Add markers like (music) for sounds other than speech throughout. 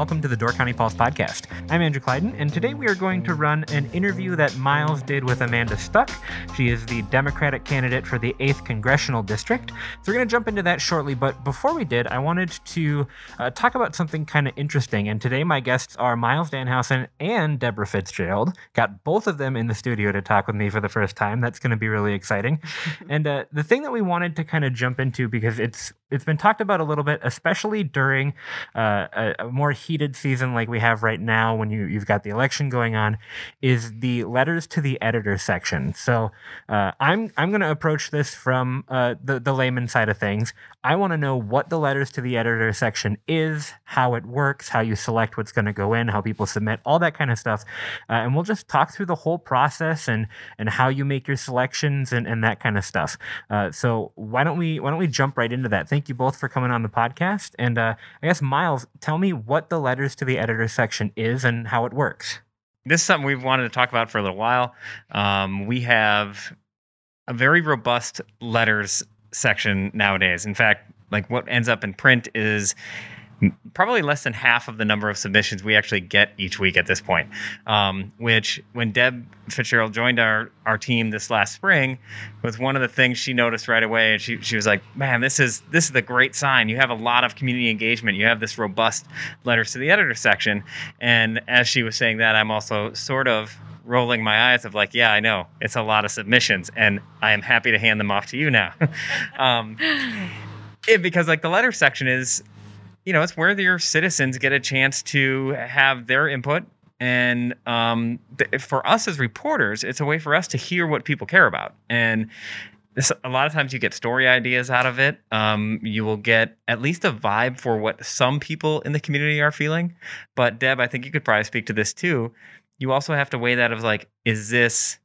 welcome to the Door County Pulse podcast. I'm Andrew Clyden, and today we are going to run an interview that Myles did with Amanda Stuck. She is the Democratic candidate for the 8th Congressional District. So we're going to jump into that shortly, but before we did, I wanted to uh, talk about something kind of interesting. And today my guests are Myles Dannhausen and Deborah Fitzgerald. Got both of them in the studio to talk with me for the first time. That's going to be really exciting. (laughs) and uh, the thing that we wanted to kind of jump into because it's it's been talked about a little bit, especially during uh, a, a, more heated season like we have right now when you, you've got the election going on, is the letters to the editor section. So uh, I'm I'm going to approach this from uh, the the layman side of things. I want to know what the letters to the editor section is, how it works, how you select what's going to go in, how people submit, all that kind of stuff, uh, and we'll just talk through the whole process and and how you make your selections and, and that kind of stuff. Uh, so why don't we why don't we jump right into that? Thank you both for coming on the podcast. And uh, I guess Myles, tell me what the letters to the editor section is and how it works. This is something we've wanted to talk about for a little while. Um, we have a very robust letters section nowadays. In fact, like what ends up in print is probably less than half of the number of submissions we actually get each week at this point. Um, which, when Deb Fitzgerald joined our our team this last spring, was one of the things she noticed right away, and she she was like, "Man, this is this is a great sign. You have a lot of community engagement. You have this robust letters to the editor section." And as she was saying that, I'm also sort of rolling my eyes of like, yeah, I know it's a lot of submissions, and I am happy to hand them off to you now. (laughs) um, it, because like the letter section is you know, it's where your citizens get a chance to have their input. And um, th- for us as reporters, it's a way for us to hear what people care about. And this, a lot of times you get story ideas out of it. Um, you will get at least a vibe for what some people in the community are feeling. But Deb, I think you could probably speak to this too. You also have to weigh that of like, is this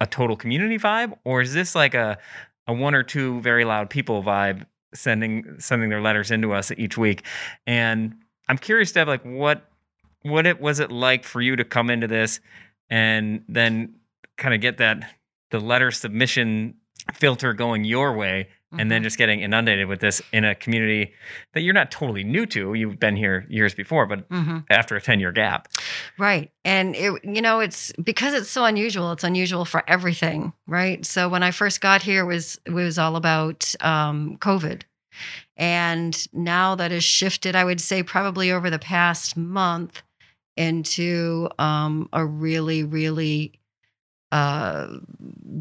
a total community vibe or is this like a a one or two very loud people vibe sending sending their letters into us each week. And I'm curious, Deb, like what what it was it like for you to come into this and then kind of get that the letter submission filter going your way mm-hmm. and then mm-hmm. just getting inundated with this in a community that you're not totally new to you've been here years before but mm-hmm. after a 10 year gap right and it you know it's because it's so unusual it's unusual for everything right so when i first got here it was it was all about um, covid and now that has shifted i would say probably over the past month into um, a really really uh,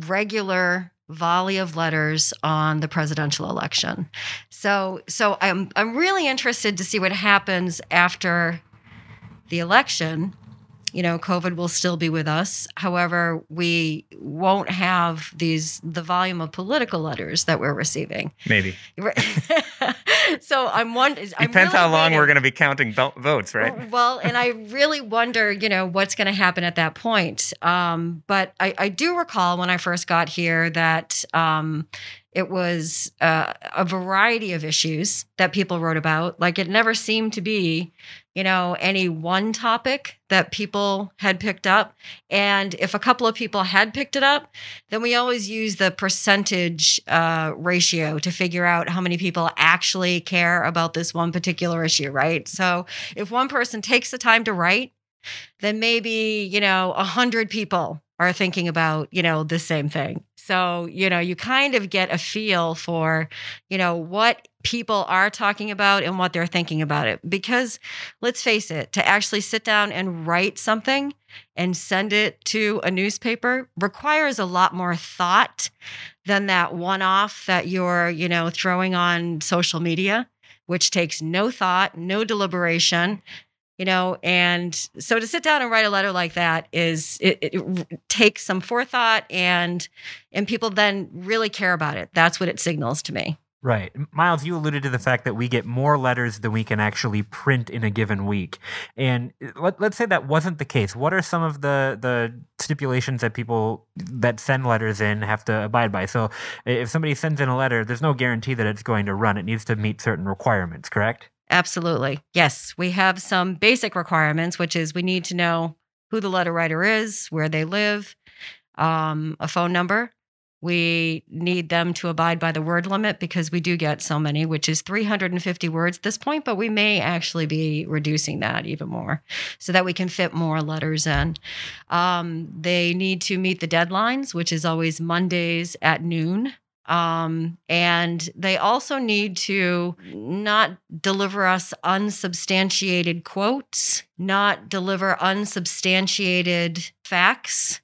regular volley of letters on the presidential election. So so I'm I'm really interested to see what happens after the election you know, COVID will still be with us. However, we won't have these the volume of political letters that we're receiving. Maybe. (laughs) (laughs) so I'm wondering. Depends really how long waiting. we're going to be counting votes, right? Well, and I really wonder, you know, what's going to happen at that point. Um, but I, I, do recall when I first got here that. Um, it was uh, a variety of issues that people wrote about. Like it never seemed to be you know, any one topic that people had picked up. And if a couple of people had picked it up, then we always use the percentage uh, ratio to figure out how many people actually care about this one particular issue, right? So if one person takes the time to write, then maybe, you know, a hundred people are thinking about, you know, the same thing. So, you know, you kind of get a feel for, you know, what people are talking about and what they're thinking about it. Because let's face it, to actually sit down and write something and send it to a newspaper requires a lot more thought than that one off that you're, you know, throwing on social media, which takes no thought, no deliberation you know and so to sit down and write a letter like that is it, it, it, takes some forethought and and people then really care about it that's what it signals to me Right. Myles, you alluded to the fact that we get more letters than we can actually print in a given week. And let, let's say that wasn't the case. What are some of the, the stipulations that people that send letters in have to abide by? So if somebody sends in a letter, there's no guarantee that it's going to run. It needs to meet certain requirements, correct? Absolutely. Yes. We have some basic requirements, which is we need to know who the letter writer is, where they live, um, a phone number we need them to abide by the word limit because we do get so many, which is 350 words at this point, but we may actually be reducing that even more so that we can fit more letters in. Um, they need to meet the deadlines, which is always Mondays at noon. Um, and they also need to not deliver us unsubstantiated quotes, not deliver unsubstantiated facts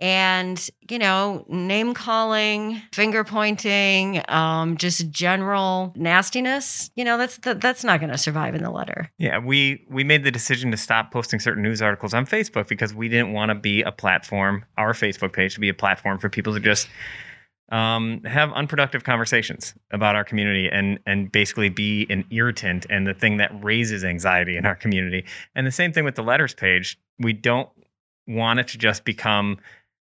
and you know name calling finger pointing um, just general nastiness you know that's that, that's not going to survive in the letter. Yeah we we made the decision to stop posting certain news articles on facebook because we didn't want to be a platform our facebook page to be a platform for people to just um, have unproductive conversations about our community and and basically be an irritant and the thing that raises anxiety in our community. And the same thing with the letters page. We don't want it to just become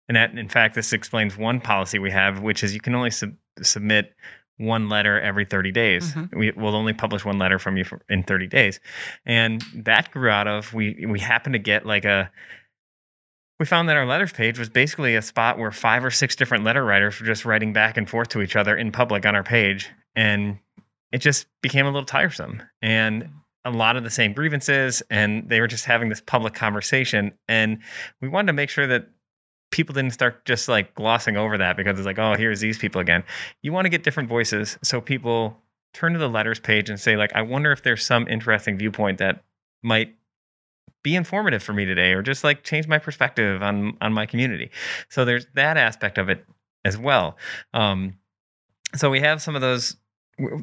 and that, in fact, this explains one policy we have, which is you can only sub- submit one letter every 30 days. Mm-hmm. We will only publish one letter from you for, in 30 days. And that grew out of we we happened to get like a we found that our letters page was basically a spot where five or six different letter writers were just writing back and forth to each other in public on our page and it just became a little tiresome and a lot of the same grievances and they were just having this public conversation and we wanted to make sure that people didn't start just like glossing over that because it's like, oh, here's these people again. You want to get different voices. So people turn to the letters page and say, like, I wonder if there's some interesting viewpoint that might be informative for me today or just like change my perspective on on my community. So there's that aspect of it as well. Um, so we have some of those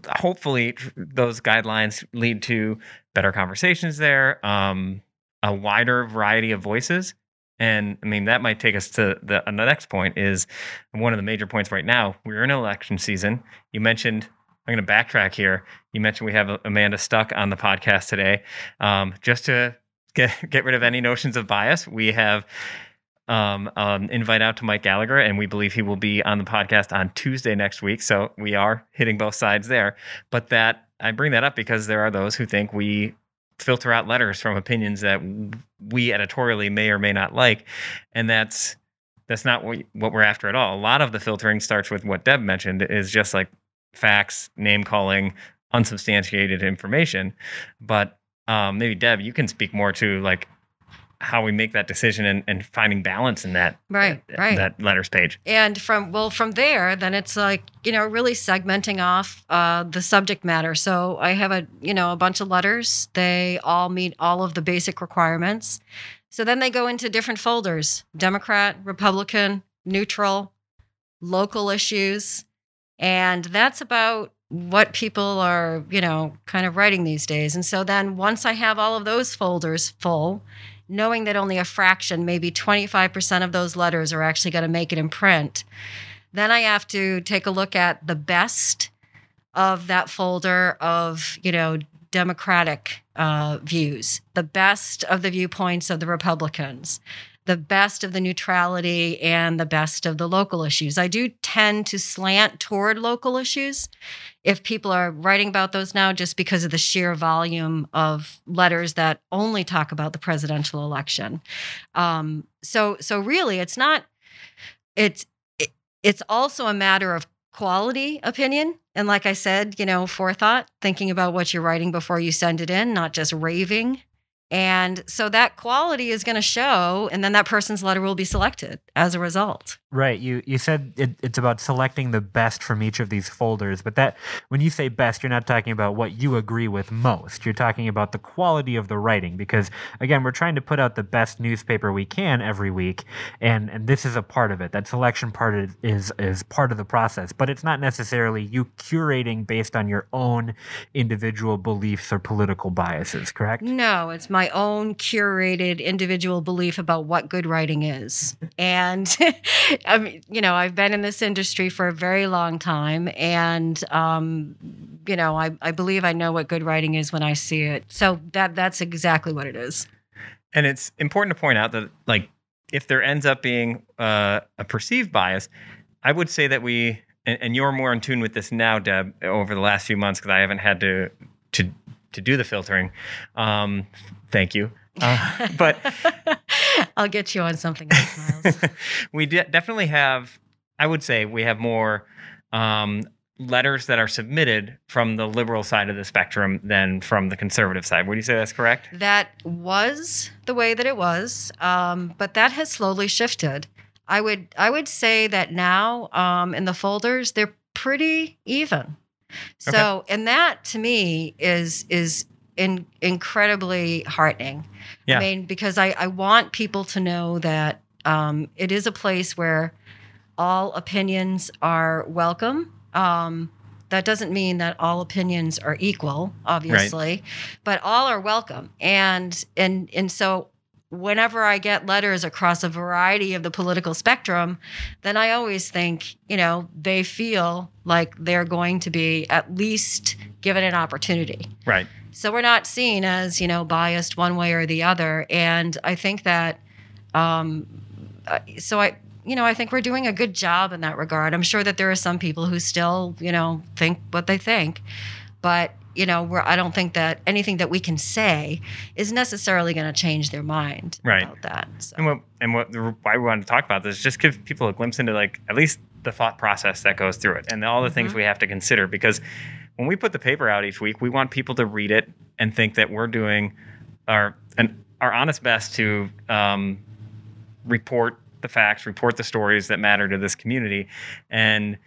hopefully those guidelines lead to better conversations there um, a wider variety of voices and I mean, that might take us to the, the next point is one of the major points right now. We're in election season. You mentioned, I'm going to backtrack here. You mentioned we have Amanda Stuck on the podcast today. Um, just to get, (laughs) get rid of any notions of bias, we have um, um, invite out to Mike Gallagher, and we believe he will be on the podcast on Tuesday next week. So we are hitting both sides there. But that I bring that up because there are those who think we filter out letters from opinions that we editorially may or may not like and that's that's not what, we're after at all. A lot of the filtering starts with what deb mentioned is just like facts name calling unsubstantiated information. But um, maybe deb you can speak more to like how we make that decision and, and finding balance in that right right. that letters page. And from well from there then it's like you know really segmenting off uh, the subject matter. So i have a you know a bunch of letters. They all meet all of the basic requirements. So then they go into different folders democrat republican neutral local issues. And that's about what people are you know kind of writing these days. And so then once i have all of those folders full knowing that only a fraction, maybe 25% of those letters are actually going to make it in print, then I have to take a look at the best of that folder of, you know, Democratic uh, views, the best of the viewpoints of the Republicans, the best of the neutrality and the best of the local issues. I do tend to slant toward local issues if people are writing about those now just because of the sheer volume of letters that only talk about the presidential election. Um, so so really it's not it's it, it's also a matter of quality opinion and like I said, you know, forethought, thinking about what you're writing before you send it in, not just raving and so that quality is going to show, and then that person's letter will be selected as a result. Right. You you said it, it's about selecting the best from each of these folders, but that when you say best, you're not talking about what you agree with most. You're talking about the quality of the writing, because again, we're trying to put out the best newspaper we can every week, and and this is a part of it. That selection part is is, is part of the process, but it's not necessarily you curating based on your own individual beliefs or political biases. Correct? No, it's my own curated individual belief about what good writing is. (laughs) And (laughs) I mean, you know, I've been in this industry for a very long time, and um, you know, I, I believe I know what good writing is when I see it. So that that's exactly what it is. And it's important to point out that, like, if there ends up being uh, a perceived bias, I would say that we, and, and, you're more in tune with this now, Deb, over the last few months because I haven't had to to to do the filtering. Um, thank you. Uh, (laughs) but I'll get you on something else, Myles. (laughs) we de- definitely have. I would say we have more um, letters that are submitted from the liberal side of the spectrum than from the conservative side. Would you say that's correct? That was the way that it was, um, but that has slowly shifted. I would I would say that now um, in the folders they're pretty even. So, okay. and that to me is is in, incredibly heartening. Yeah. I mean, because I, I want people to know that um, it is a place where all opinions are welcome. Um, that doesn't mean that all opinions are equal, obviously, right. but all are welcome. And and and so whenever I get letters across a variety of the political spectrum, then I always think, you know, they feel like they're going to be at least given an opportunity. Right. So we're not seen as, you know, biased one way or the other. And I think that, um, so I, you know, I think we're doing a good job in that regard. I'm sure that there are some people who still, you know, think what they think, but you know, where I don't think that anything that we can say is necessarily going to change their mind right. about that. So. And what and what why we want to talk about this just give people a glimpse into like at least the thought process that goes through it and all the mm-hmm. things we have to consider because when we put the paper out each week, we want people to read it and think that we're doing our an, our honest best to um, report the facts, report the stories that matter to this community, and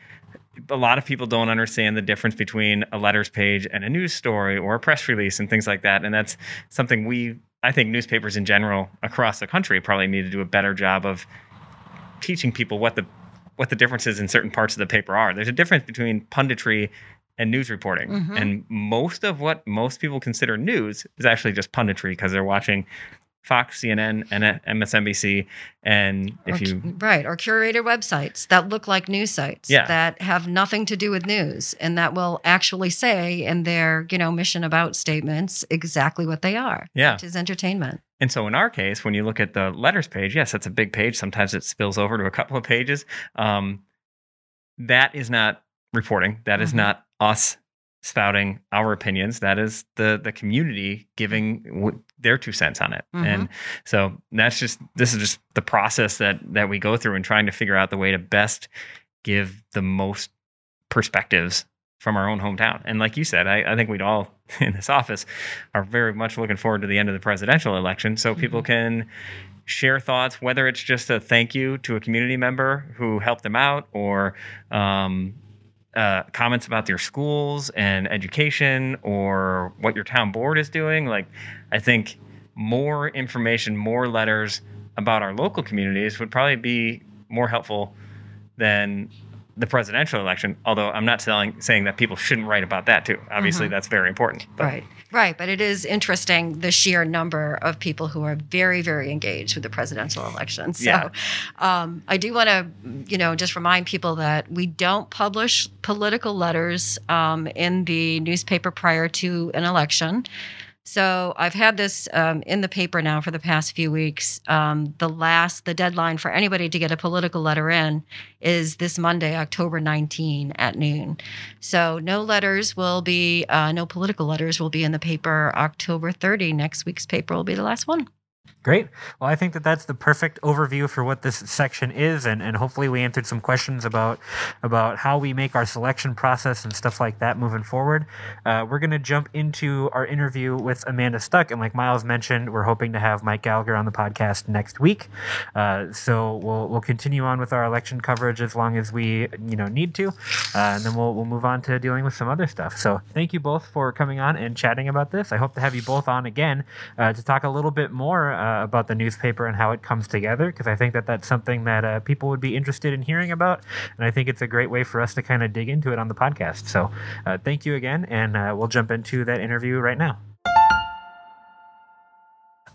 a lot of people don't understand the difference between a letters page and a news story or a press release and things like that. And that's something we, I think, newspapers in general across the country probably need to do a better job of teaching people what the what the differences in certain parts of the paper are. There's a difference between punditry and news reporting. Mm-hmm. And most of what most people consider news is actually just punditry because they're watching Fox, CNN, and MSNBC. And if or, you right or curated websites that look like news sites yeah. that have nothing to do with news and that will actually say in their you know mission about statements exactly what they are. Yeah, which is entertainment. And so in our case, when you look at the letters page, yes, that's a big page. Sometimes it spills over to a couple of pages. Um, that is not reporting. That is mm-hmm. not us spouting our opinions. That is the the community giving w- their two cents on it. Mm-hmm. And so that's just this is just the process that that we go through in trying to figure out the way to best give the most perspectives from our own hometown. And like you said, I, I think we'd all (laughs) in this office are very much looking forward to the end of the presidential election so mm-hmm. people can share thoughts, whether it's just a thank you to a community member who helped them out or um, uh, comments about your schools and education or what your town board is doing. Like, I think more information, more letters about our local communities would probably be more helpful than the presidential election. Although I'm not telling, saying that people shouldn't write about that too. Obviously, mm-hmm. that's very important. But. Right. Right, but it is interesting the sheer number of people who are very, very engaged with the presidential election. So, yeah. um, I do want to, you know, just remind people that we don't publish political letters um, in the newspaper prior to an election. So I've had this um, in the paper now for the past few weeks. Um, the last, the deadline for anybody to get a political letter in is this Monday, October 19 at noon. So no letters will be, uh, no political letters will be in the paper October 30. Next week's paper will be the last one. Great. Well, I think that that's the perfect overview for what this section is, and, and hopefully we answered some questions about about how we make our selection process and stuff like that moving forward. Uh, we're going to jump into our interview with Amanda Stuck, and like Myles mentioned, we're hoping to have Mike Gallagher on the podcast next week. Uh, so we'll we'll continue on with our election coverage as long as we you know need to, uh, and then we'll we'll move on to dealing with some other stuff. So thank you both for coming on and chatting about this. I hope to have you both on again uh, to talk a little bit more uh, about the newspaper and how it comes together because I think that that's something that uh, people would be interested in hearing about, and I think it's a great way for us to kind of dig into it on the podcast. So, uh, thank you again, and uh, we'll jump into that interview right now.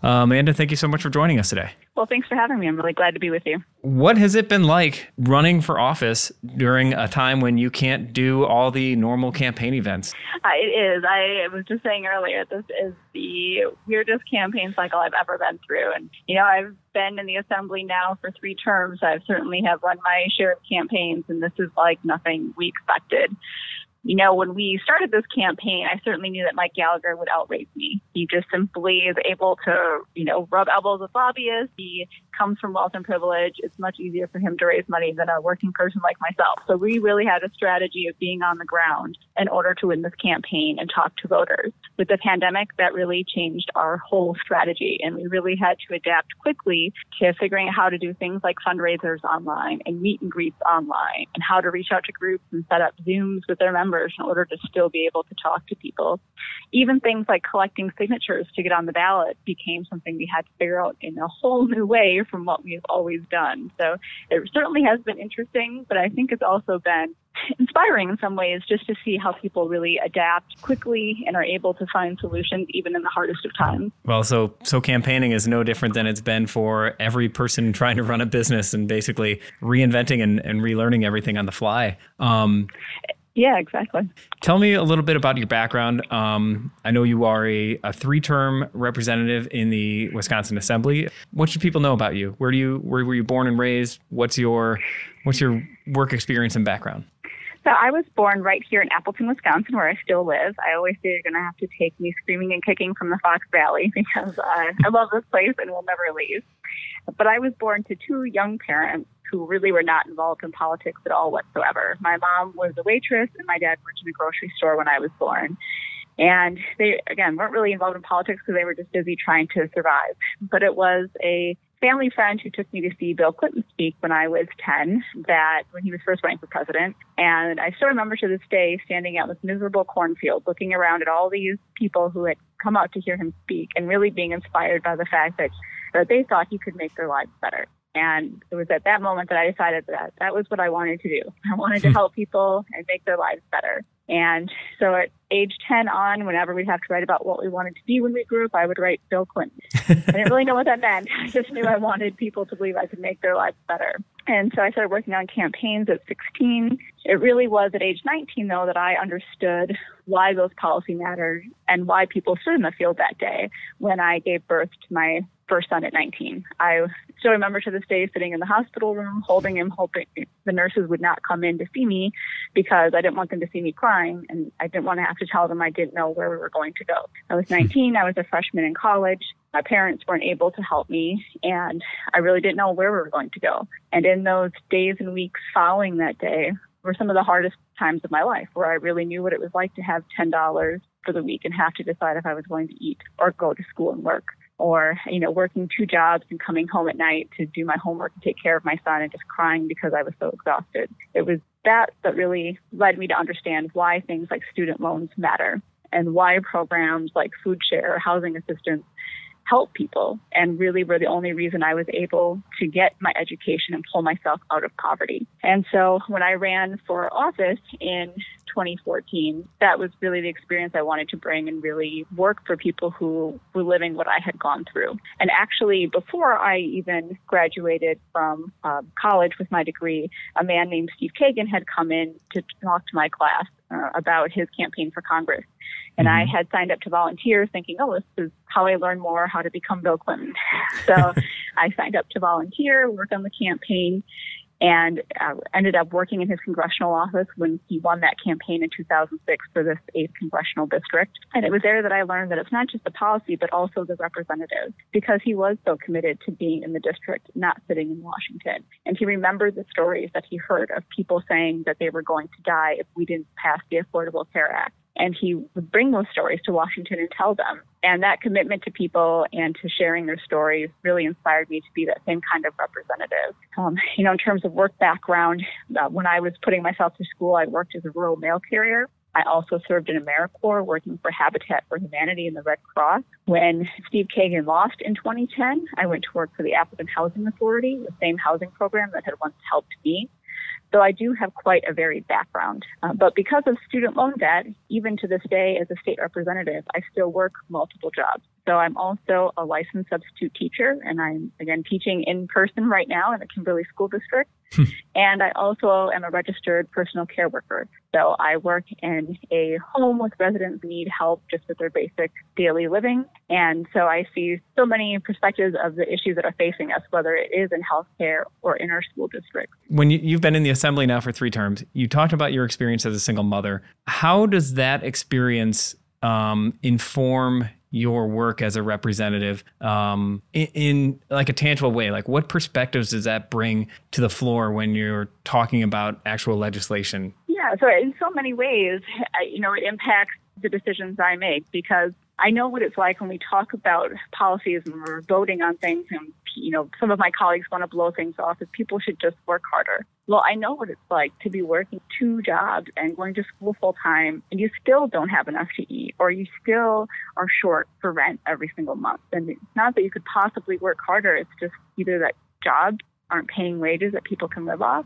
Uh, Amanda, thank you so much for joining us today. Well, thanks for having me. I'm really glad to be with you. What has it been like running for office during a time when you can't do all the normal campaign events? Uh, it is. I was just saying earlier, this is the weirdest campaign cycle I've ever been through. And, you know, I've been in the assembly now for three terms. I've certainly have run my share of campaigns, and this is like nothing we expected you know, when we started this campaign, I certainly knew that Mike Gallagher would outrace me. He just simply is able to, you know, rub elbows with lobbyists. He comes from wealth and privilege. It's much easier for him to raise money than a working person like myself. So we really had a strategy of being on the ground in order to win this campaign and talk to voters. With the pandemic, that really changed our whole strategy. And we really had to adapt quickly to figuring out how to do things like fundraisers online and meet and greets online and how to reach out to groups and set up Zooms with their members in order to still be able to talk to people. Even things like collecting signatures to get on the ballot became something we had to figure out in a whole new way from what we've always done. So it certainly has been interesting, but I think it's also been inspiring in some ways just to see how people really adapt quickly and are able to find solutions even in the hardest of times. Well, so so campaigning is no different than it's been for every person (laughs) trying to run a business and basically reinventing and, and relearning everything on the fly. Um, yeah, exactly. Tell me a little bit about your background. Um, I know you are a, a three-term representative in the Wisconsin Assembly. What should people know about you? Where do you where were you born and raised? What's your what's your work experience and background? So I was born right here in Appleton, Wisconsin, where I still live. I always say you're going to have to take me screaming and kicking from the Fox Valley (laughs) because uh, I love this place and will never leave. But I was born to two young parents who really were not involved in politics at all whatsoever. My mom was a waitress and my dad worked in a grocery store when I was born. And they, again, weren't really involved in politics because they were just busy trying to survive. But it was a family friend who took me to see Bill Clinton speak when I was 10, that when he was first running for president. And I still remember to this day standing out in this miserable cornfield, looking around at all these people who had come out to hear him speak and really being inspired by the fact that, that they thought he could make their lives better. And it was at that moment that I decided that that was what I wanted to do. (laughs) I wanted to hmm. help people and make their lives better. And so at age 10 on, whenever we'd have to write about what we wanted to be when we grew up, I would write Bill Clinton. (laughs) I didn't really know what that meant. (laughs) I just knew I wanted people to believe I could make their lives better. And so I started working on campaigns at 16. It really was at age 19, though, that I understood why those policy mattered and why people stood in the field that day when I gave birth to my first son at 19. I still remember to this day sitting in the hospital room, holding him, hoping the nurses would not come in to see me because I didn't want them to see me crying and I didn't want to have to tell them I didn't know where we were going to go. I was 19. I was a freshman in college. My parents weren't able to help me and I really didn't know where we were going to go. And in those days and weeks following that day were some of the hardest times of my life where I really knew what it was like to have $10 for the week and have to decide if I was going to eat or go to school and work or you know working two jobs and coming home at night to do my homework and take care of my son and just crying because I was so exhausted. It was that that really led me to understand why things like student loans matter and why programs like food share or housing assistance help people and really were the only reason I was able to get my education and pull myself out of poverty. And so when I ran for office in 2014, that was really the experience I wanted to bring and really work for people who were living what I had gone through. And actually, before I even graduated from uh, college with my degree, a man named Steve Kagen had come in to talk to my class uh, about his campaign for Congress. And mm-hmm. I had signed up to volunteer thinking, oh, this is how I learn more how to become Bill Clinton. (laughs) so (laughs) I signed up to volunteer, work on the campaign, and uh, ended up working in his congressional office when he won that campaign in 2006 for this 8th congressional district. And it was there that I learned that it's not just the policy, but also the representatives, because he was so committed to being in the district, not sitting in Washington. And he remembered the stories that he heard of people saying that they were going to die if we didn't pass the Affordable Care Act and he would bring those stories to Washington and tell them. And that commitment to people and to sharing their stories really inspired me to be that same kind of representative. Um, you know, in terms of work background, uh, when I was putting myself to school, I worked as a rural mail carrier. I also served in AmeriCorps working for Habitat for Humanity and the Red Cross. When Steve Kagen lost in 2010, I went to work for the Appleton Housing Authority, the same housing program that had once helped me. So I do have quite a varied background. Uh, but because of student loan debt, even to this day as a state representative, I still work multiple jobs So I'm also a licensed substitute teacher, and I'm again teaching in person right now in the Kimberly School District. Hmm. and I also am a registered personal care worker. So I work in a home with residents who need help just with their basic daily living. And so I see so many perspectives of the issues that are facing us, whether it is in healthcare or in our school districts. When you, you've been in the assembly now for three terms, you talked about your experience as a single mother. How does that experience um, inform your work as a representative um, in, in, like a tangible way? Like, what perspectives does that bring to the floor when you're talking about actual legislation? Yeah, so in so many ways, you know, it impacts the decisions I make because I know what it's like when we talk about policies and we're voting on things and you know some of my colleagues want to blow things off as people should just work harder. Well, I know what it's like to be working two jobs and going to school full time and you still don't have enough to eat or you still are short for rent every single month. And it's not that you could possibly work harder, it's just either that jobs aren't paying wages that people can live off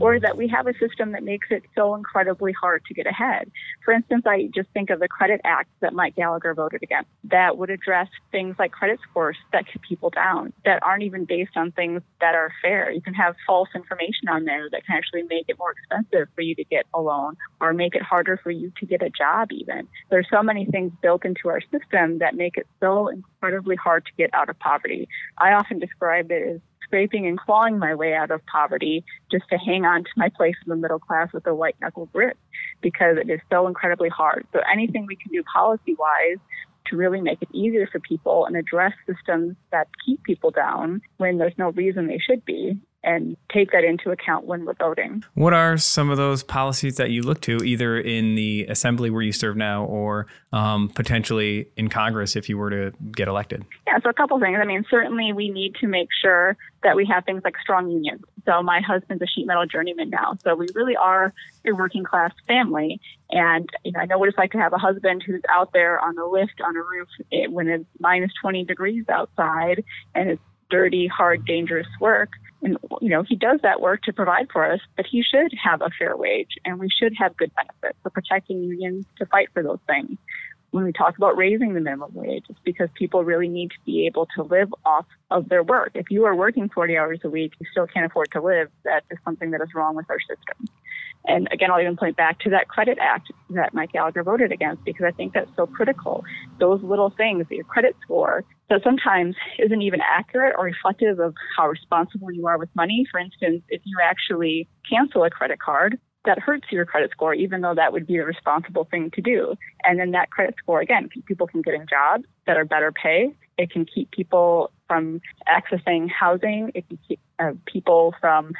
or that we have a system that makes it so incredibly hard to get ahead. For instance, I just think of the Credit Act that Mike Gallagher voted against that would address things like credit scores that keep people down, that aren't even based on things that are fair. You can have false information on there that can actually make it more expensive for you to get a loan or make it harder for you to get a job even. There's so many things built into our system that make it so incredibly hard to get out of poverty. I often describe it as scraping and clawing my way out of poverty just to hang on to my place in the middle class with a white knuckle grip because it is so incredibly hard. So anything we can do policy wise to really make it easier for people and address systems that keep people down when there's no reason they should be and take that into account when we're voting. What are some of those policies that you look to, either in the assembly where you serve now or um, potentially in Congress if you were to get elected? Yeah, so a couple things. I mean, certainly we need to make sure that we have things like strong unions. So my husband's a sheet metal journeyman now. So we really are a working class family. And you know, I know what it's like to have a husband who's out there on the lift on a roof when it's minus 20 degrees outside and it's dirty, hard, dangerous work and you know he does that work to provide for us but he should have a fair wage and we should have good benefits for protecting unions to fight for those things. When we talk about raising the minimum wage it's because people really need to be able to live off of their work. If you are working 40 hours a week you still can't afford to live. That is something that is wrong with our system. And again, I'll even point back to that credit act that Mike Gallagher voted against because I think that's so critical. Those little things, your credit score, that sometimes isn't even accurate or reflective of how responsible you are with money. For instance, if you actually cancel a credit card, that hurts your credit score, even though that would be a responsible thing to do. And then that credit score, again, people can get in jobs that are better pay. It can keep people from accessing housing. It can keep uh, people from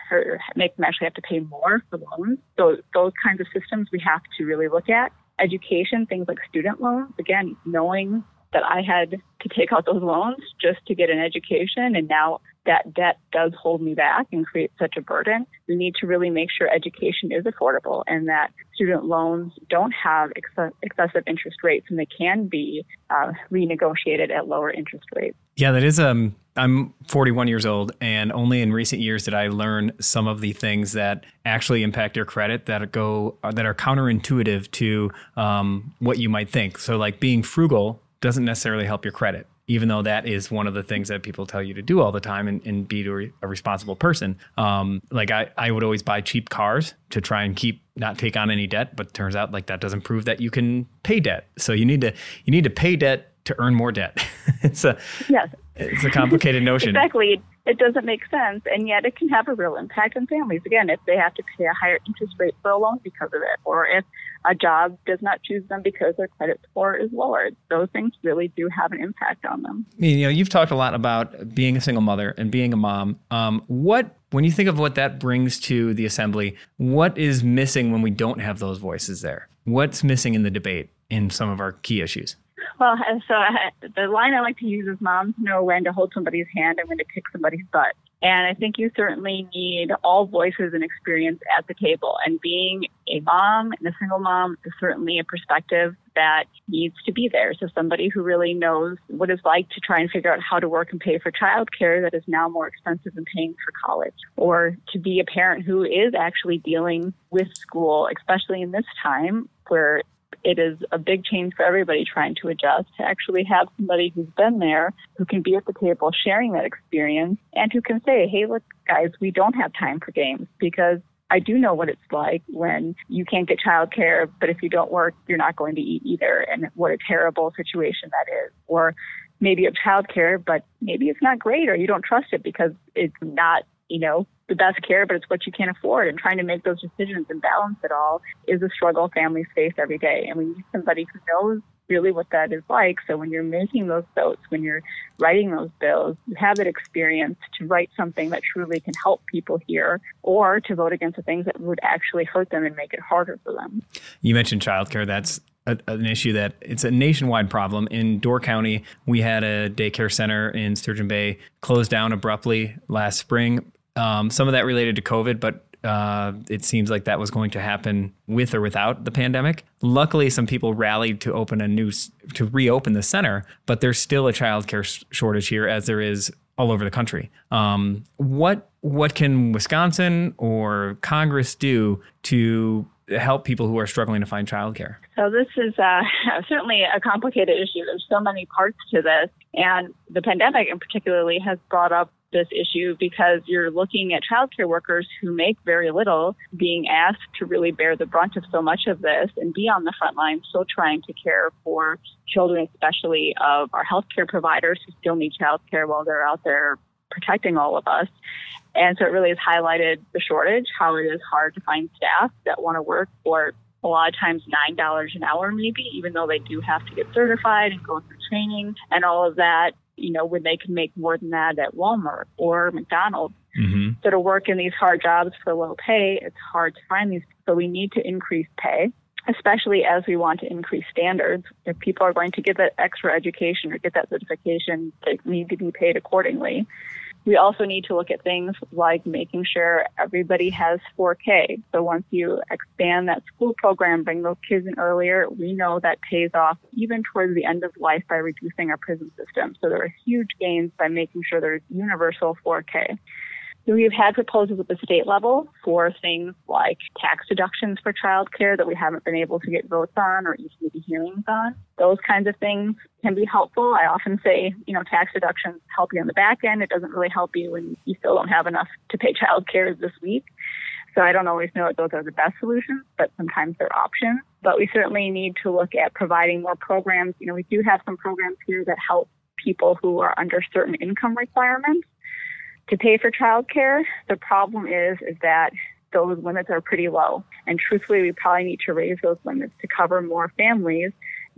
make them actually have to pay more for loans. So those kinds of systems we have to really look at. Education, things like student loans. Again, knowing that I had to take out those loans just to get an education, and now that debt does hold me back and create such a burden. We need to really make sure education is affordable and that student loans don't have ex- excessive interest rates and they can be uh, renegotiated at lower interest rates. Yeah, that is um I'm 41 years old, and only in recent years did I learn some of the things that actually impact your credit that go that are counterintuitive to um, what you might think. So, like being frugal doesn't necessarily help your credit even though that is one of the things that people tell you to do all the time and, and be a responsible person. Um, like I, I would always buy cheap cars to try and keep not take on any debt, but turns out like that doesn't prove that you can pay debt. So you need to you need to pay debt to earn more debt. (laughs) it's a yes. it's a complicated (laughs) notion. exactly it doesn't make sense, and yet it can have a real impact on families. Again, if they have to pay a higher interest rate for a loan because of it, or if a job does not choose them because their credit score is lowered, those things really do have an impact on them. I mean, you know, you've talked a lot about being a single mother and being a mom. Um, what when you think of what that brings to the assembly, what is missing when we don't have those voices there? What's missing in the debate in some of our key issues? Well, (laughs) so I, the line I like to use is moms know when to hold somebody's hand and when to kick somebody's butt. And I think you certainly need all voices and experience at the table. And being a mom and a single mom is certainly a perspective that needs to be there. So somebody who really knows what it's like to try and figure out how to work and pay for childcare that is now more expensive than paying for college, or to be a parent who is actually dealing with school, especially in this time where it is a big change for everybody trying to adjust to actually have somebody who's been there who can be at the table sharing that experience and who can say, hey, look, guys, we don't have time for games because I do know what it's like when you can't get childcare, but if you don't work, you're not going to eat either. And what a terrible situation that is. Or maybe you have childcare, but maybe it's not great or you don't trust it because it's not, you know, the best care, but it's what you can't afford. And trying to make those decisions and balance it all is a struggle families face every day. And we need somebody who knows really what that is like. So when you're making those votes, when you're writing those bills, you have that experience to write something that truly can help people here or to vote against the things that would actually hurt them and make it harder for them. You mentioned childcare. That's an issue that it's a nationwide problem. In Door County, we had a daycare center in Sturgeon Bay closed down abruptly last spring. Um, some of that related to COVID, but uh, it seems like that was going to happen with or without the pandemic. Luckily, some people rallied to open a new to reopen the center, but there's still a childcare shortage here, as there is all over the country. Um, what what can Wisconsin or Congress do to help people who are struggling to find childcare? So this is uh, (laughs) certainly a complicated issue. There's so many parts to this, and the pandemic, in particularly, has brought up this issue because you're looking at childcare workers who make very little being asked to really bear the brunt of so much of this and be on the front line still trying to care for children, especially of our healthcare providers who still need childcare while they're out there protecting all of us. And so it really has highlighted the shortage, how it is hard to find staff that want to work for a lot of times $9 an hour, maybe, even though they do have to get certified and go through training and all of that you know, when they can make more than that at Walmart or McDonald's. Mm-hmm. So to work in these hard jobs for low pay, it's hard to find these. So we need to increase pay, especially as we want to increase standards. If people are going to get that extra education or get that certification, they need to be paid accordingly. We also need to look at things like making sure everybody has 4K. So once you expand that school program, bring those kids in earlier, we know that pays off even towards the end of life by reducing our prison system. So there are huge gains by making sure there's universal 4K. We've had proposals at the state level for things like tax deductions for childcare that we haven't been able to get votes on or even maybe hearings on. Those kinds of things can be helpful. I often say, you know, tax deductions help you on the back end. It doesn't really help you when you still don't have enough to pay childcare this week. So I don't always know if those are the best solutions, but sometimes they're options. But we certainly need to look at providing more programs. You know, we do have some programs here that help people who are under certain income requirements to pay for childcare. The problem is is that those limits are pretty low. And truthfully, we probably need to raise those limits to cover more families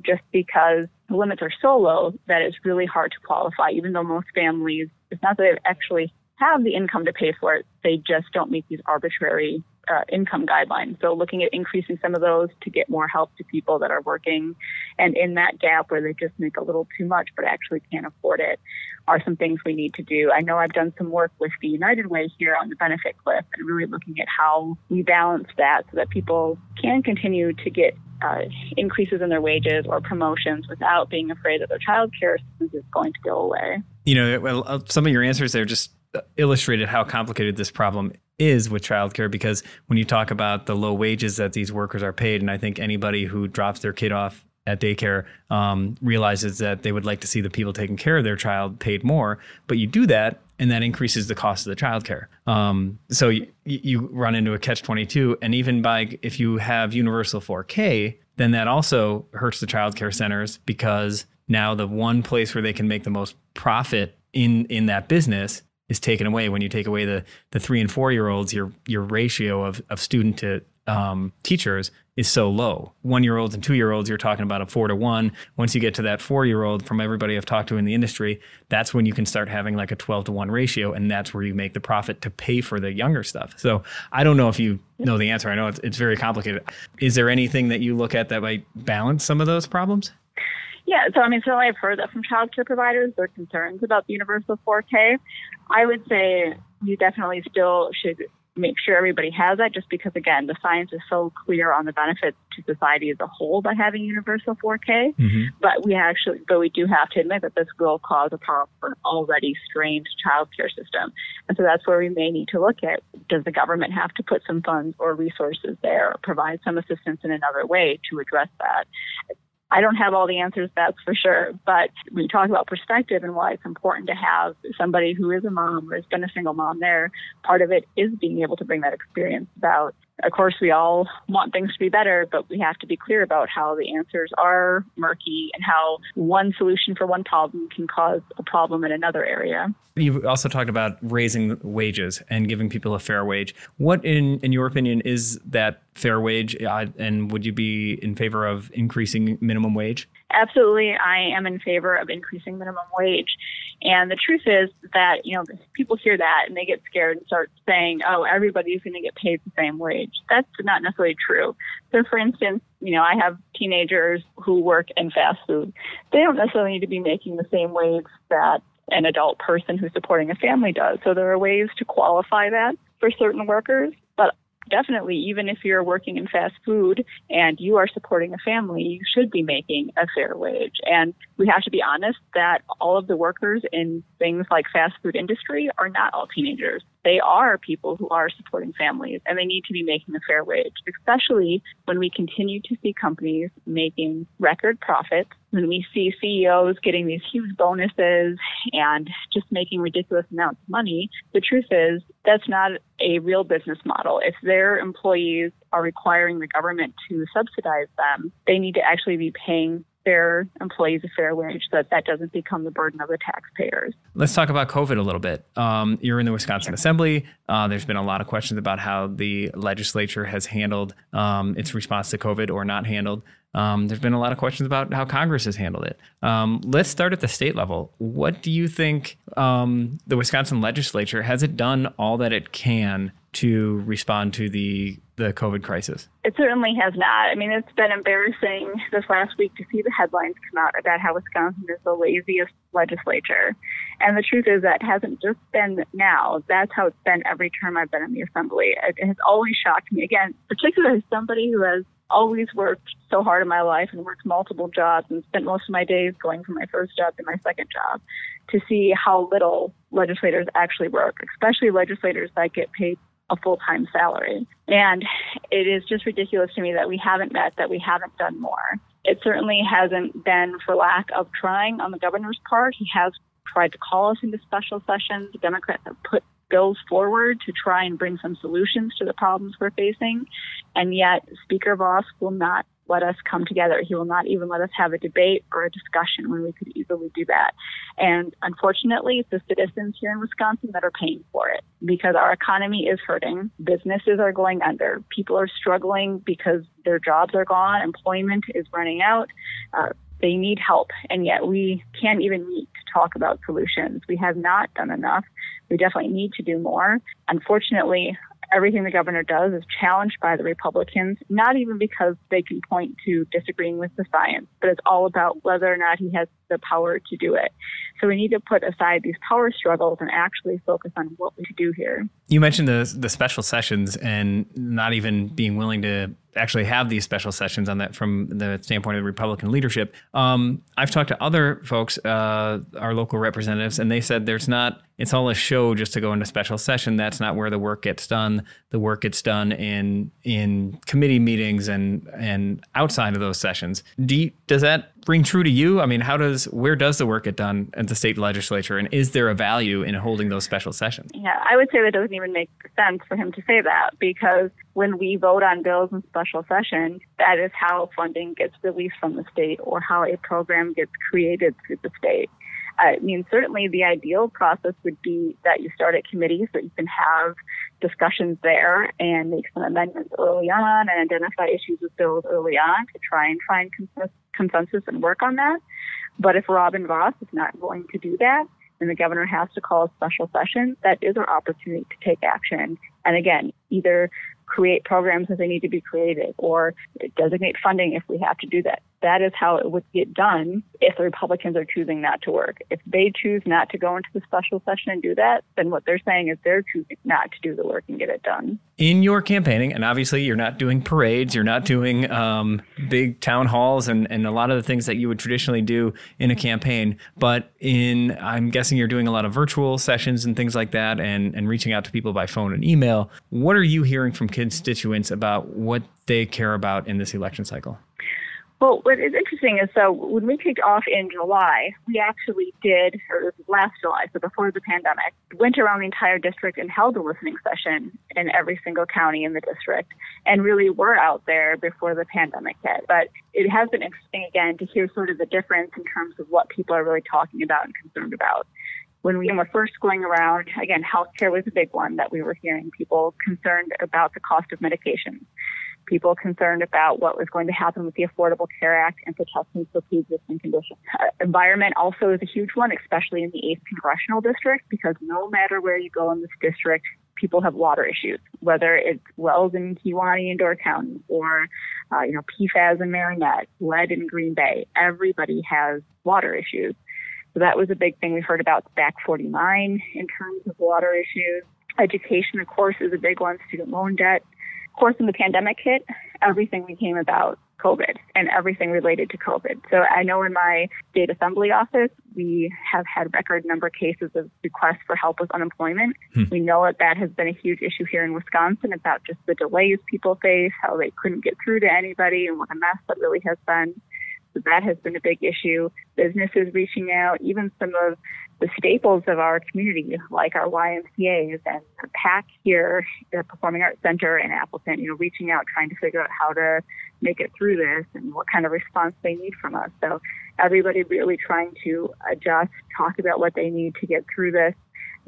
just because the limits are so low that it's really hard to qualify, even though most families, it's not that they actually have the income to pay for it, they just don't meet these arbitrary uh, income guidelines. So looking at increasing some of those to get more help to people that are working and in that gap where they just make a little too much but actually can't afford it are some things we need to do. I know I've done some work with the United Way here on the benefit cliff and really looking at how we balance that so that people can continue to get uh, increases in their wages or promotions without being afraid that their child care is going to go away. You know, well, uh, some of your answers there just illustrated how complicated this problem is with childcare because when you talk about the low wages that these workers are paid, and I think anybody who drops their kid off at daycare um, realizes that they would like to see the people taking care of their child paid more, but you do that and that increases the cost of the childcare. Um, so you, you run into a catch 22. And even by if you have universal 4K, then that also hurts the childcare centers because now the one place where they can make the most profit in in that business is taken away when you take away the the three and four year olds your your ratio of of student to um, teachers is so low. One year olds and two year olds, you're talking about a four to one. Once you get to that four year old, from everybody I've talked to in the industry, that's when you can start having like a 12 to one ratio. And that's where you make the profit to pay for the younger stuff. So I don't know if you know the answer. I know it's, it's very complicated. Is there anything that you look at that might balance some of those problems? Yeah, so I mean, certainly I've heard that from childcare providers. Their concerns about the universal 4K. I would say you definitely still should make sure everybody has that just because again the science is so clear on the benefits to society as a whole by having universal 4k Mm-hmm. but we actually but we do have to admit that this will cause a problem for an already strained childcare system and so that's where we may need to look at does the government have to put some funds or resources there or provide some assistance in another way to address that I don't have all the answers, that's for sure. But when you talk about perspective and why it's important to have somebody who is a mom or has been a single mom there, part of it is being able to bring that experience about. Of course, we all want things to be better, but we have to be clear about how the answers are murky and how one solution for one problem can cause a problem in another area. You also talked about raising wages and giving people a fair wage. What, in in your opinion, is that fair wage? Uh, and would you be in favor of increasing minimum wage? Absolutely, I am in favor of increasing minimum wage. And the truth is that, you know, people hear that and they get scared and start saying, oh, everybody's going to get paid the same wage. That's not necessarily true. So, for instance, you know, I have teenagers who work in fast food. They don't necessarily need to be making the same wage that an adult person who's supporting a family does. So, there are ways to qualify that for certain workers. Definitely, even if you're working in fast food and you are supporting a family, you should be making a fair wage. And we have to be honest that all of the workers in things like fast food industry are not all teenagers. They are people who are supporting families and they need to be making a fair wage, especially when we continue to see companies making record profits, when we see CEOs getting these huge bonuses and just making ridiculous amounts of money. The truth is that's not a real business model. If their employees are requiring the government to subsidize them, they need to actually be paying their employees a fair wage so that that doesn't become the burden of the taxpayers. Let's talk about COVID a little bit. Um, you're in the Wisconsin Assembly. Uh, there's been a lot of questions about how the legislature has handled um, its response to COVID or not handled. Um, there's been a lot of questions about how Congress has handled it. Um, let's start at the state level. What do you think um, the Wisconsin legislature has it done all that it can to respond to the the COVID crisis? It certainly has not. I mean, it's been embarrassing this last week to see the headlines come out about how Wisconsin is the laziest legislature. And the truth is that hasn't just been now. That's how it's been every term I've been in the assembly. It, it has always shocked me. Again, particularly as somebody who has always worked so hard in my life and worked multiple jobs and spent most of my days going from my first job to my second job to see how little legislators actually work, especially legislators that get paid a full time salary. And it is just ridiculous to me that we haven't met, that we haven't done more. It certainly hasn't been for lack of trying on the governor's part. He has tried to call us into special sessions. Democrats have put bills forward to try and bring some solutions to the problems we're facing. And yet, Speaker Vos will not let us come together. He will not even let us have a debate or a discussion when we could easily do that. And unfortunately, it's the citizens here in Wisconsin that are paying for it because our economy is hurting. Businesses are going under. People are struggling because their jobs are gone. Employment is running out. Uh, they need help, and yet we can't even meet to talk about solutions. We have not done enough. We definitely need to do more. Unfortunately, everything the governor does is challenged by the Republicans, not even because they can point to disagreeing with the science, but it's all about whether or not he has the power to do it. So we need to put aside these power struggles and actually focus on what we do here. You mentioned the the special sessions and not even being willing to actually have these special sessions on that from the standpoint of the Republican leadership. Um, I've talked to other folks, uh, our local representatives, and they said there's not. It's all a show just to go into special session. That's not where the work gets done. The work gets done in in committee meetings and and outside of those sessions. Do you, does that ring true to you? I mean, how does where does the work get done at the state legislature, and is there a value in holding those special sessions? Yeah, I would say that doesn't even make sense for him to say that because when we vote on bills in special session, that is how funding gets released from the state or how a program gets created through the state. I mean, certainly the ideal process would be that you start at committees so you can have discussions there and make some amendments early on and identify issues with bills early on to try and find consensus and work on that. But if Robin Vos is not going to do that, then the governor has to call a special session, that is our opportunity to take action. And again, either create programs as they need to be created or designate funding if we have to do that. That is how it would get done if the Republicans are choosing not to work. If they choose not to go into the special session and do that, then what they're saying is they're choosing not to do the work and get it done. In your campaigning, and obviously you're not doing parades, you're not doing um, big town halls and, and a lot of the things that you would traditionally do in a campaign, but in, I'm guessing you're doing a lot of virtual sessions and things like that and, and reaching out to people by phone and email. What are you hearing from constituents about what they care about in this election cycle? Well, what is interesting is so when we kicked off in July, we actually did, or last July, so before the pandemic, went around the entire district and held a listening session in every single county in the district and really were out there before the pandemic hit. But it has been interesting again to hear sort of the difference in terms of what people are really talking about and concerned about when we were first going around, again, healthcare was a big one that we were hearing people concerned about the cost of medications people concerned about what was going to happen with the Affordable Care Act and protections for pre-existing conditions. Uh, environment also is a huge one, especially in the 8th congressional district, because no matter where you go in this district, people have water issues, whether it's wells in Kewaunee and Door County or, uh, you know, PFAS in Marinette, lead in Green Bay. Everybody has water issues. So that was a big thing we heard about Back 49 in terms of water issues. Education, of course, is a big one. Student loan debt of course, when the pandemic hit, everything became about COVID and everything related to COVID. So I know in my state assembly office, we have had record number of cases of requests for help with unemployment. Hmm. We know that that has been a huge issue here in Wisconsin about just the delays people face, how they couldn't get through to anybody, and what a mess that really has been. So that has been a big issue. Businesses reaching out, even some of the staples of our community, like our YMCA's and the PAC here, the Performing Arts Center in Appleton, you know, reaching out, trying to figure out how to make it through this and what kind of response they need from us. So everybody really trying to adjust, talk about what they need to get through this.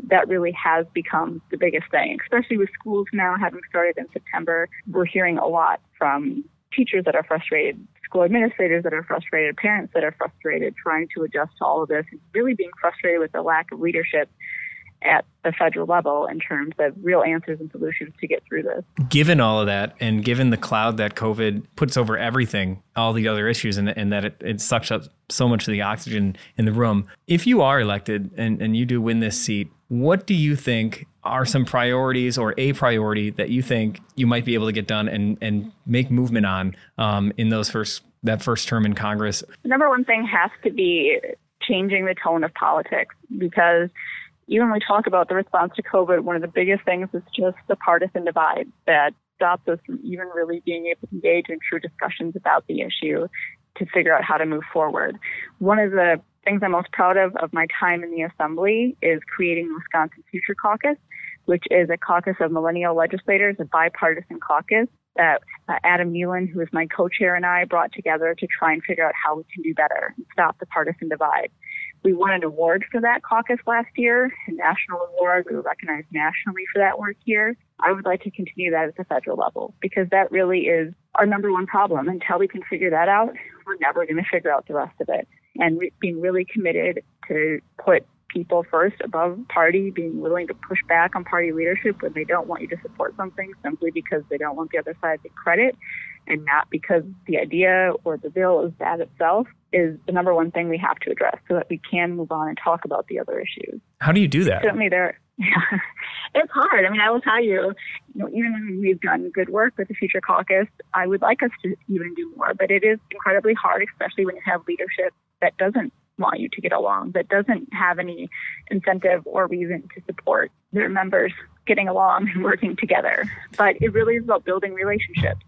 That really has become the biggest thing, especially with schools now having started in September. We're hearing a lot from teachers that are frustrated, school administrators that are frustrated, parents that are frustrated, trying to adjust to all of this, and really being frustrated with the lack of leadership at the federal level in terms of real answers and solutions to get through this. Given all of that, and given the cloud that COVID puts over everything, all the other issues, and, and that it, it sucks up so much of the oxygen in the room, if you are elected and, and you do win this seat, what do you think are some priorities or a priority that you think you might be able to get done and, and make movement on um, in those first that first term in Congress? The number one thing has to be changing the tone of politics because even when we talk about the response to COVID, one of the biggest things is just the partisan divide that stops us from even really being able to engage in true discussions about the issue to figure out how to move forward. One of the things I'm most proud of of my time in the assembly is creating the Wisconsin Future Caucus, which is a caucus of millennial legislators, a bipartisan caucus that uh, Adam Neylon, who is my co-chair, and I brought together to try and figure out how we can do better and stop the partisan divide. We won an award for that caucus last year, a national award. We were recognized nationally for that work here. I would like to continue that at the federal level because that really is our number one problem. Until we can figure that out, we're never going to figure out the rest of it. And re- being really committed to put people first above party, being willing to push back on party leadership when they don't want you to support something simply because they don't want the other side to credit and not because the idea or the bill is bad itself is the number one thing we have to address so that we can move on and talk about the other issues. How do you do that? Certainly there yeah, (laughs) it's hard. I mean, I will tell you, you know, even when we've done good work with the Future Caucus, I would like us to even do more, but it is incredibly hard, especially when you have leadership that doesn't want you to get along, that doesn't have any incentive or reason to support their members getting along and working together. But it really is about building relationships.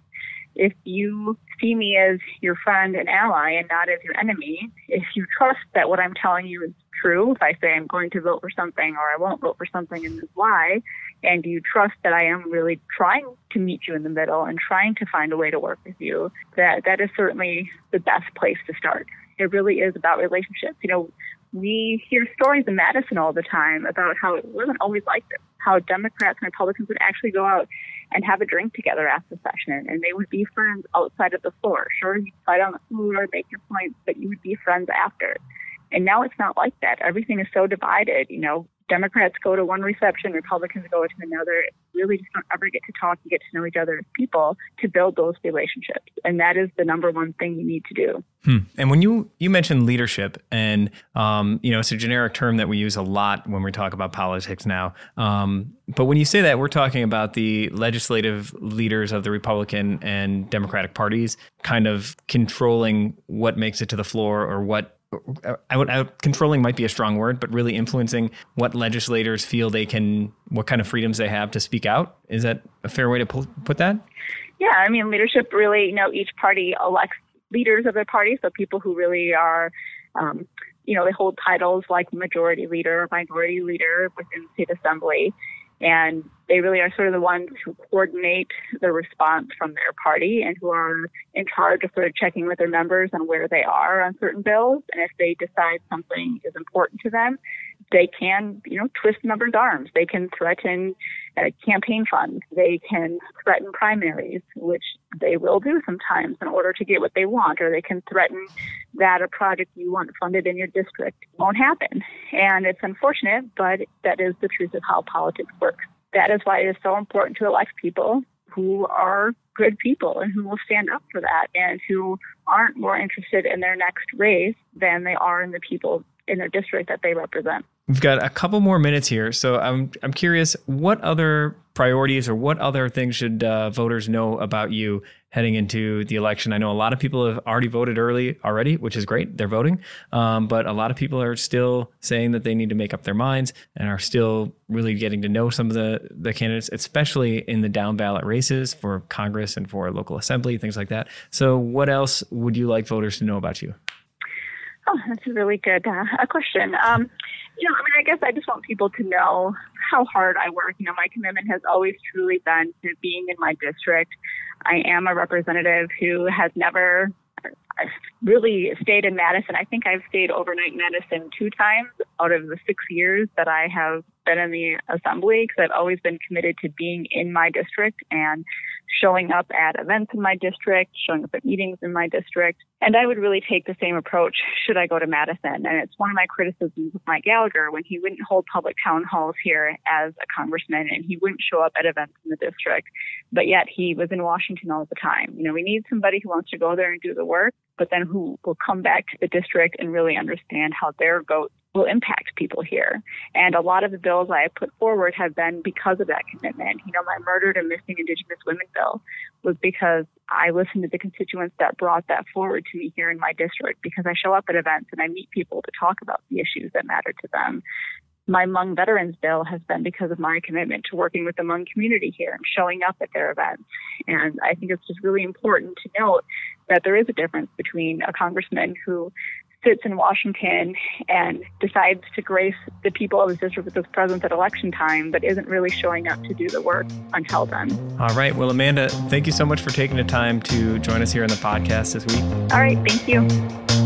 If you see me as your friend and ally and not as your enemy, if you trust that what I'm telling you is true, if I say I'm going to vote for something or I won't vote for something and this is why, and you trust that I am really trying to meet you in the middle and trying to find a way to work with you, that that is certainly the best place to start. It really is about relationships. You know, we hear stories in Madison all the time about how it wasn't always like this, how Democrats and Republicans would actually go out and have a drink together after the session and they would be friends outside of the floor. Sure, you'd fight on the floor, make your points, but you would be friends after. And now it's not like that. Everything is so divided. You know, Democrats go to one reception, Republicans go to another. Really just don't ever get to talk and get to know each other as people to build those relationships. And that is the number one thing you need to do. Hmm. And when you you mentioned leadership, and um, you know it's a generic term that we use a lot when we talk about politics now. Um, but when you say that, we're talking about the legislative leaders of the Republican and Democratic parties, kind of controlling what makes it to the floor or what I would, I would, controlling might be a strong word, but really influencing what legislators feel they can, what kind of freedoms they have to speak out. Is that a fair way to put that? Yeah, I mean, leadership really, you know, each party elects leaders of their party, so people who really are, um, you know, they hold titles like majority leader, minority leader within state assembly, and they really are sort of the ones who coordinate the response from their party and who are in charge of sort of checking with their members on where they are on certain bills. And if they decide something is important to them, they can, you know, twist members' arms. They can threaten uh, campaign funds. They can threaten primaries, which they will do sometimes in order to get what they want, or they can threaten that a project you want funded in your district won't happen. And it's unfortunate, but that is the truth of how politics works. That is why it is so important to elect people who are good people and who will stand up for that and who aren't more interested in their next race than they are in the people in their district that they represent. We've got a couple more minutes here, so I'm I'm curious what other priorities or what other things should uh, voters know about you heading into the election? I know a lot of people have already voted early already, which is great. They're voting, um, but a lot of people are still saying that they need to make up their minds and are still really getting to know some of the the candidates, especially in the down ballot races for Congress and for local assembly, things like that. So, what else would you like voters to know about you? Oh, that's a really good uh, question. Um, you know, I mean, I guess I just want people to know how hard I work. You know, my commitment has always truly been to being in my district. I am a representative who has never really stayed in Madison. I think I've stayed overnight in Madison two times out of the six years that I have been in the assembly because I've always been committed to being in my district and showing up at events in my district, showing up at meetings in my district. And I would really take the same approach should I go to Madison. And it's one of my criticisms of Mike Gallagher when he wouldn't hold public town halls here as a congressman and he wouldn't show up at events in the district, but yet he was in Washington all the time. You know, we need somebody who wants to go there and do the work but then who will come back to the district and really understand how their vote will impact people here. And a lot of the bills I put forward have been because of that commitment. You know, my murdered and missing Indigenous women bill was because I listened to the constituents that brought that forward to me here in my district because I show up at events and I meet people to talk about the issues that matter to them my Hmong Veterans Bill has been because of my commitment to working with the Hmong community here and showing up at their events. And I think it's just really important to note that there is a difference between a congressman who sits in Washington and decides to grace the people of his district with his presence at election time, but isn't really showing up to do the work until then. All right. Well, Amanda, thank you so much for taking the time to join us here on the podcast this week. All right. Thank you.